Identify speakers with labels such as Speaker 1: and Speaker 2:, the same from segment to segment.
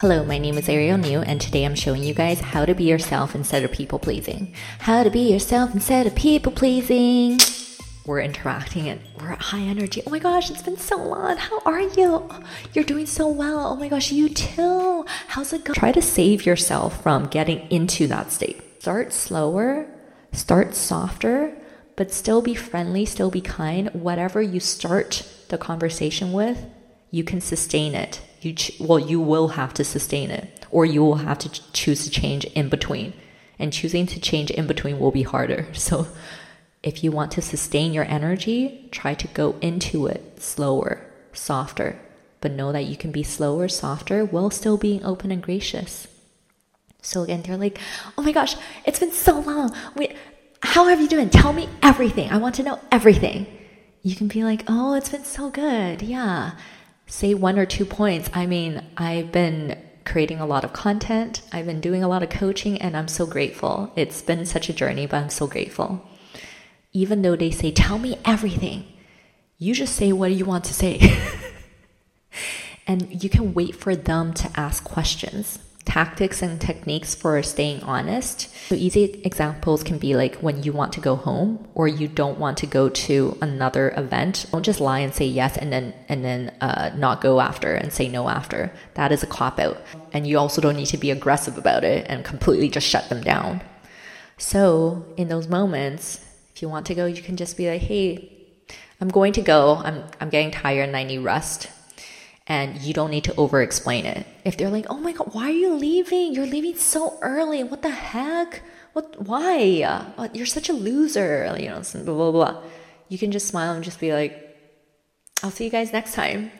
Speaker 1: Hello, my name is Ariel Niu, and today I'm showing you guys how to be yourself instead of people pleasing. How to be yourself instead of people pleasing. We're interacting and we're at high energy. Oh my gosh, it's been so long. How are you? You're doing so well. Oh my gosh, you too. How's it going? Try to save yourself from getting into that state. Start slower, start softer, but still be friendly, still be kind. Whatever you start the conversation with, you can sustain it you ch- well you will have to sustain it or you will have to ch- choose to change in between. And choosing to change in between will be harder. So if you want to sustain your energy try to go into it slower softer. But know that you can be slower softer while still being open and gracious. So again they're like oh my gosh it's been so long. Wait how have you doing? Tell me everything. I want to know everything. You can be like oh it's been so good. Yeah say one or two points. I mean, I've been creating a lot of content, I've been doing a lot of coaching, and I'm so grateful. It's been such a journey, but I'm so grateful. Even though they say, Tell me everything, you just say what you want to say. and you can wait for them to ask questions tactics and techniques for staying honest. So, easy examples can be like when you want to go home or you don't want to go to another event. Don't just lie and say yes and then and then uh, not go after and say no after. That is a cop out, and you also don't need to be aggressive about it and completely just shut them down. So, in those moments, if you want to go, you can just be like, "Hey, I'm going to go. I'm I'm getting tired and I need rest." And you don't need to over explain it. If they're like, "Oh my god, why are you leaving? You're leaving so early. What the heck? What why? Uh, you're such a loser." You know, blah blah blah. You can just smile and just be like, "I'll see you guys next time."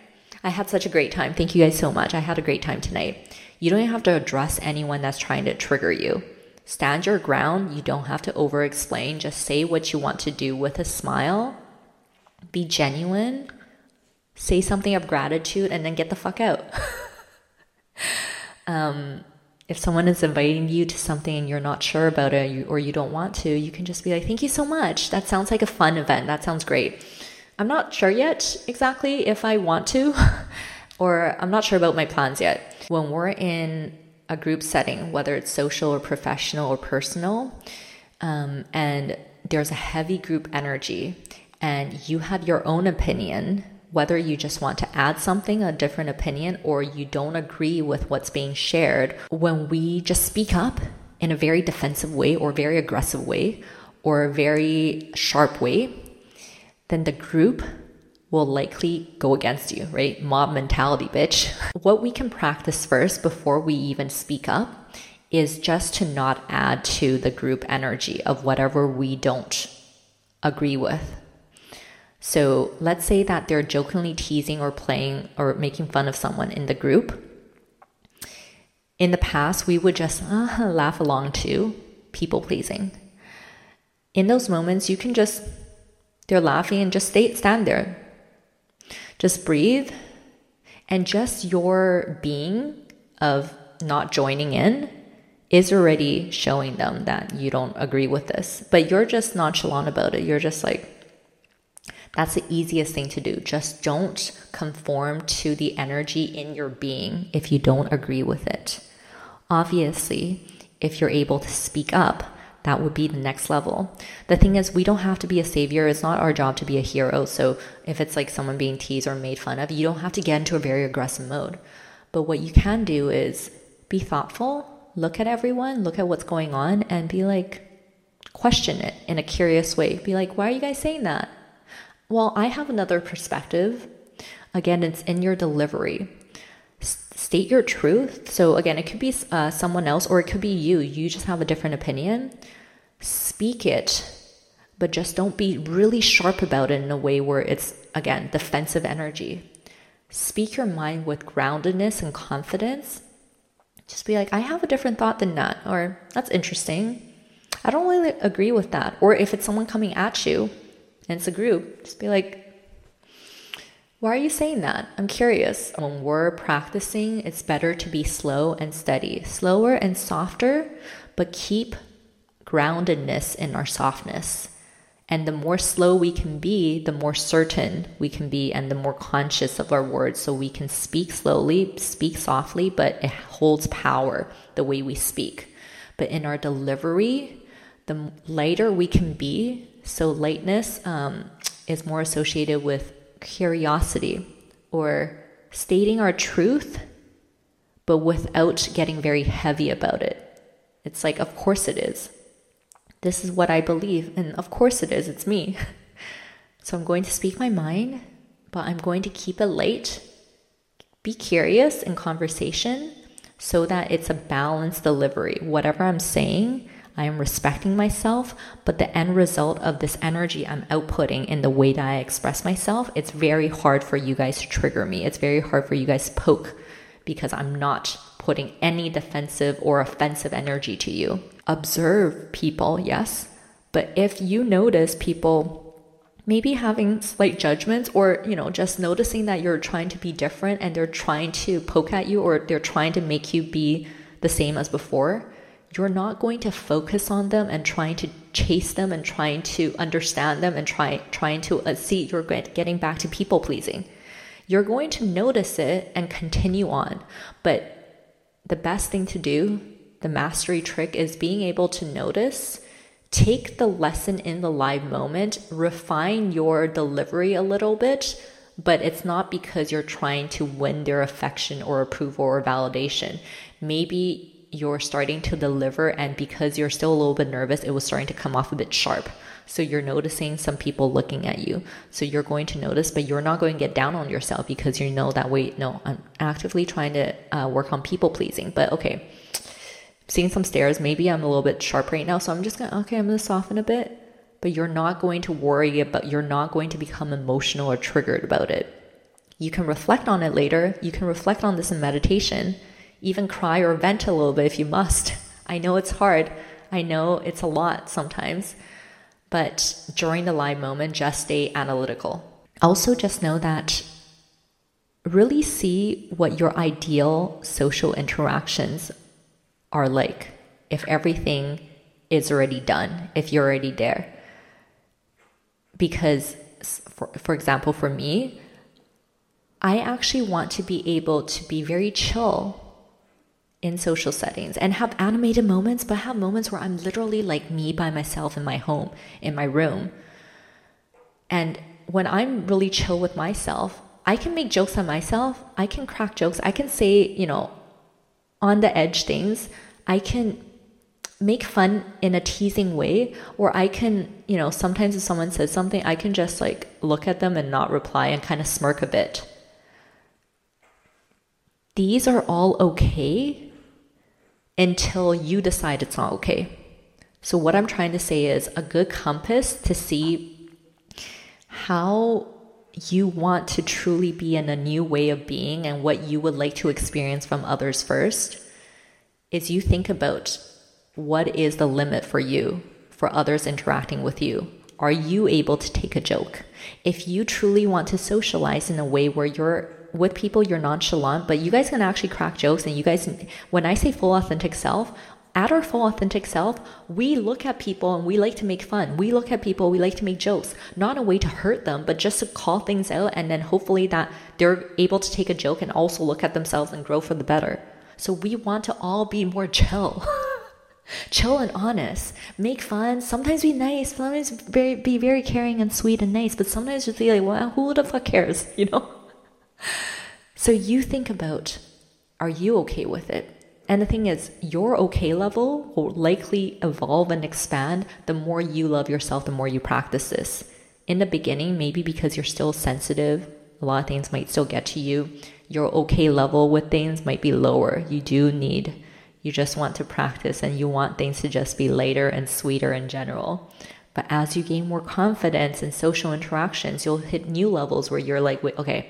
Speaker 1: I had such a great time. Thank you guys so much. I had a great time tonight. You don't have to address anyone that's trying to trigger you. Stand your ground. You don't have to over explain. Just say what you want to do with a smile. Be genuine say something of gratitude, and then get the fuck out. um, if someone is inviting you to something and you're not sure about it or you don't want to, you can just be like, thank you so much. That sounds like a fun event. That sounds great. I'm not sure yet exactly if I want to, or I'm not sure about my plans yet. When we're in a group setting, whether it's social or professional or personal, um, and there's a heavy group energy, and you have your own opinion whether you just want to add something, a different opinion, or you don't agree with what's being shared, when we just speak up in a very defensive way or very aggressive way or a very sharp way, then the group will likely go against you, right? Mob mentality, bitch. What we can practice first before we even speak up is just to not add to the group energy of whatever we don't agree with so let's say that they're jokingly teasing or playing or making fun of someone in the group. In the past, we would just uh, laugh along too, people pleasing. In those moments, you can just, they're laughing and just stay, stand there. Just breathe. And just your being of not joining in is already showing them that you don't agree with this. But you're just nonchalant about it. You're just like, that's the easiest thing to do. Just don't conform to the energy in your being if you don't agree with it. Obviously, if you're able to speak up, that would be the next level. The thing is, we don't have to be a savior. It's not our job to be a hero. So if it's like someone being teased or made fun of, you don't have to get into a very aggressive mode. But what you can do is be thoughtful, look at everyone, look at what's going on, and be like, question it in a curious way. Be like, why are you guys saying that? Well, I have another perspective. Again, it's in your delivery. S- state your truth. So, again, it could be uh, someone else or it could be you. You just have a different opinion. Speak it, but just don't be really sharp about it in a way where it's, again, defensive energy. Speak your mind with groundedness and confidence. Just be like, I have a different thought than that, or that's interesting. I don't really agree with that. Or if it's someone coming at you, and it's a group, just be like, why are you saying that? I'm curious. When we're practicing, it's better to be slow and steady, slower and softer, but keep groundedness in our softness. And the more slow we can be, the more certain we can be, and the more conscious of our words. So we can speak slowly, speak softly, but it holds power the way we speak. But in our delivery, the lighter we can be, so lightness um, is more associated with curiosity or stating our truth, but without getting very heavy about it. It's like, of course it is. This is what I believe, and of course it is, it's me. So I'm going to speak my mind, but I'm going to keep it light, be curious in conversation so that it's a balanced delivery. Whatever I'm saying, I am respecting myself, but the end result of this energy I'm outputting in the way that I express myself, it's very hard for you guys to trigger me. It's very hard for you guys to poke because I'm not putting any defensive or offensive energy to you. Observe people, yes, but if you notice people maybe having slight judgments or you know just noticing that you're trying to be different and they're trying to poke at you or they're trying to make you be the same as before you're not going to focus on them and trying to chase them and trying to understand them and try trying to uh, see you're getting back to people pleasing you're going to notice it and continue on but the best thing to do, the mastery trick, is being able to notice, take the lesson in the live moment, refine your delivery a little bit, but it's not because you're trying to win their affection or approval or validation. Maybe you're starting to deliver, and because you're still a little bit nervous, it was starting to come off a bit sharp. So you're noticing some people looking at you. So you're going to notice, but you're not going to get down on yourself because you know that, wait, no, I'm actively trying to uh, work on people pleasing. But okay, seeing some stares, maybe I'm a little bit sharp right now. So I'm just going to, okay, I'm going to soften a bit. But you're not going to worry about, you're not going to become emotional or triggered about it. You can reflect on it later. You can reflect on this in meditation, even cry or vent a little bit if you must. I know it's hard. I know it's a lot sometimes. But during the live moment, just stay analytical. Also, just know that really see what your ideal social interactions are like if everything is already done, if you're already there. Because, for, for example, for me, I actually want to be able to be very chill in social settings and have animated moments, but have moments where I'm literally like me by myself in my home, in my room. And when I'm really chill with myself, I can make jokes on myself. I can crack jokes. I can say, you know, on the edge things. I can make fun in a teasing way, or I can, you know, sometimes if someone says something, I can just like look at them and not reply and kind of smirk a bit. These are all okay until you decide it's not okay. So, what I'm trying to say is a good compass to see how you want to truly be in a new way of being and what you would like to experience from others first is you think about what is the limit for you for others interacting with you. Are you able to take a joke? If you truly want to socialize in a way where you're with people you're nonchalant, but you guys can actually crack jokes. And you guys, when I say full authentic self, at our full authentic self, we look at people and we like to make fun. We look at people, we like to make jokes, not a way to hurt them, but just to call things out. And then hopefully that they're able to take a joke and also look at themselves and grow for the better. So we want to all be more chill. chill and honest. Make fun. Sometimes be nice. Sometimes very, be very caring and sweet and nice. But sometimes just be like, well, who the fuck cares? You know? So you think about are you okay with it? And the thing is, your okay level will likely evolve and expand the more you love yourself, the more you practice this. In the beginning, maybe because you're still sensitive, a lot of things might still get to you. Your okay level with things might be lower. You do need, you just want to practice and you want things to just be lighter and sweeter in general. But as you gain more confidence in social interactions, you'll hit new levels where you're like, wait, okay,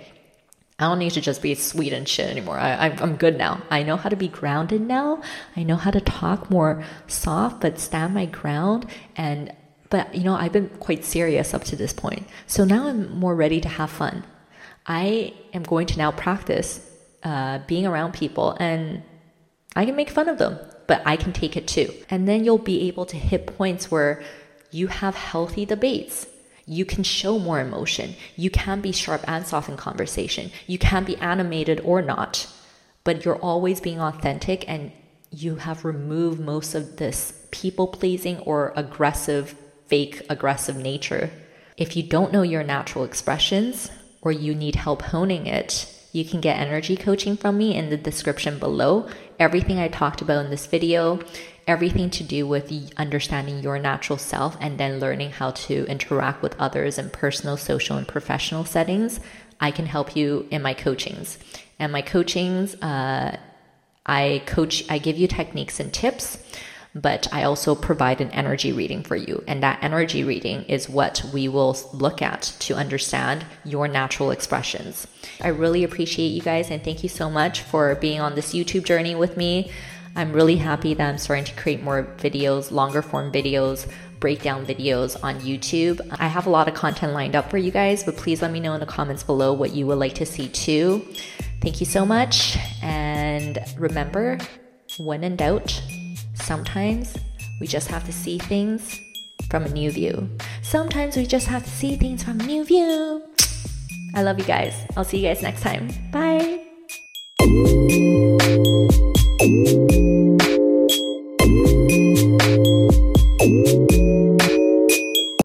Speaker 1: I don't need to just be sweet and shit anymore. I, am good now. I know how to be grounded now. I know how to talk more soft, but stand my ground. And, but you know, I've been quite serious up to this point. So now I'm more ready to have fun. I am going to now practice uh, being around people and I can make fun of them, but I can take it too. And then you'll be able to hit points where you have healthy debates. You can show more emotion. You can be sharp and soft in conversation. You can be animated or not, but you're always being authentic and you have removed most of this people pleasing or aggressive, fake aggressive nature. If you don't know your natural expressions or you need help honing it, you can get energy coaching from me in the description below. Everything I talked about in this video, everything to do with understanding your natural self and then learning how to interact with others in personal, social, and professional settings, I can help you in my coachings. And my coachings, uh, I coach, I give you techniques and tips but I also provide an energy reading for you. And that energy reading is what we will look at to understand your natural expressions. I really appreciate you guys and thank you so much for being on this YouTube journey with me. I'm really happy that I'm starting to create more videos, longer form videos, breakdown videos on YouTube. I have a lot of content lined up for you guys, but please let me know in the comments below what you would like to see too. Thank you so much. And remember, when in doubt, sometimes we just have to see things from a new view. Sometimes we just have to see things from a new view. I love you guys. I'll see you guys next time. Bye.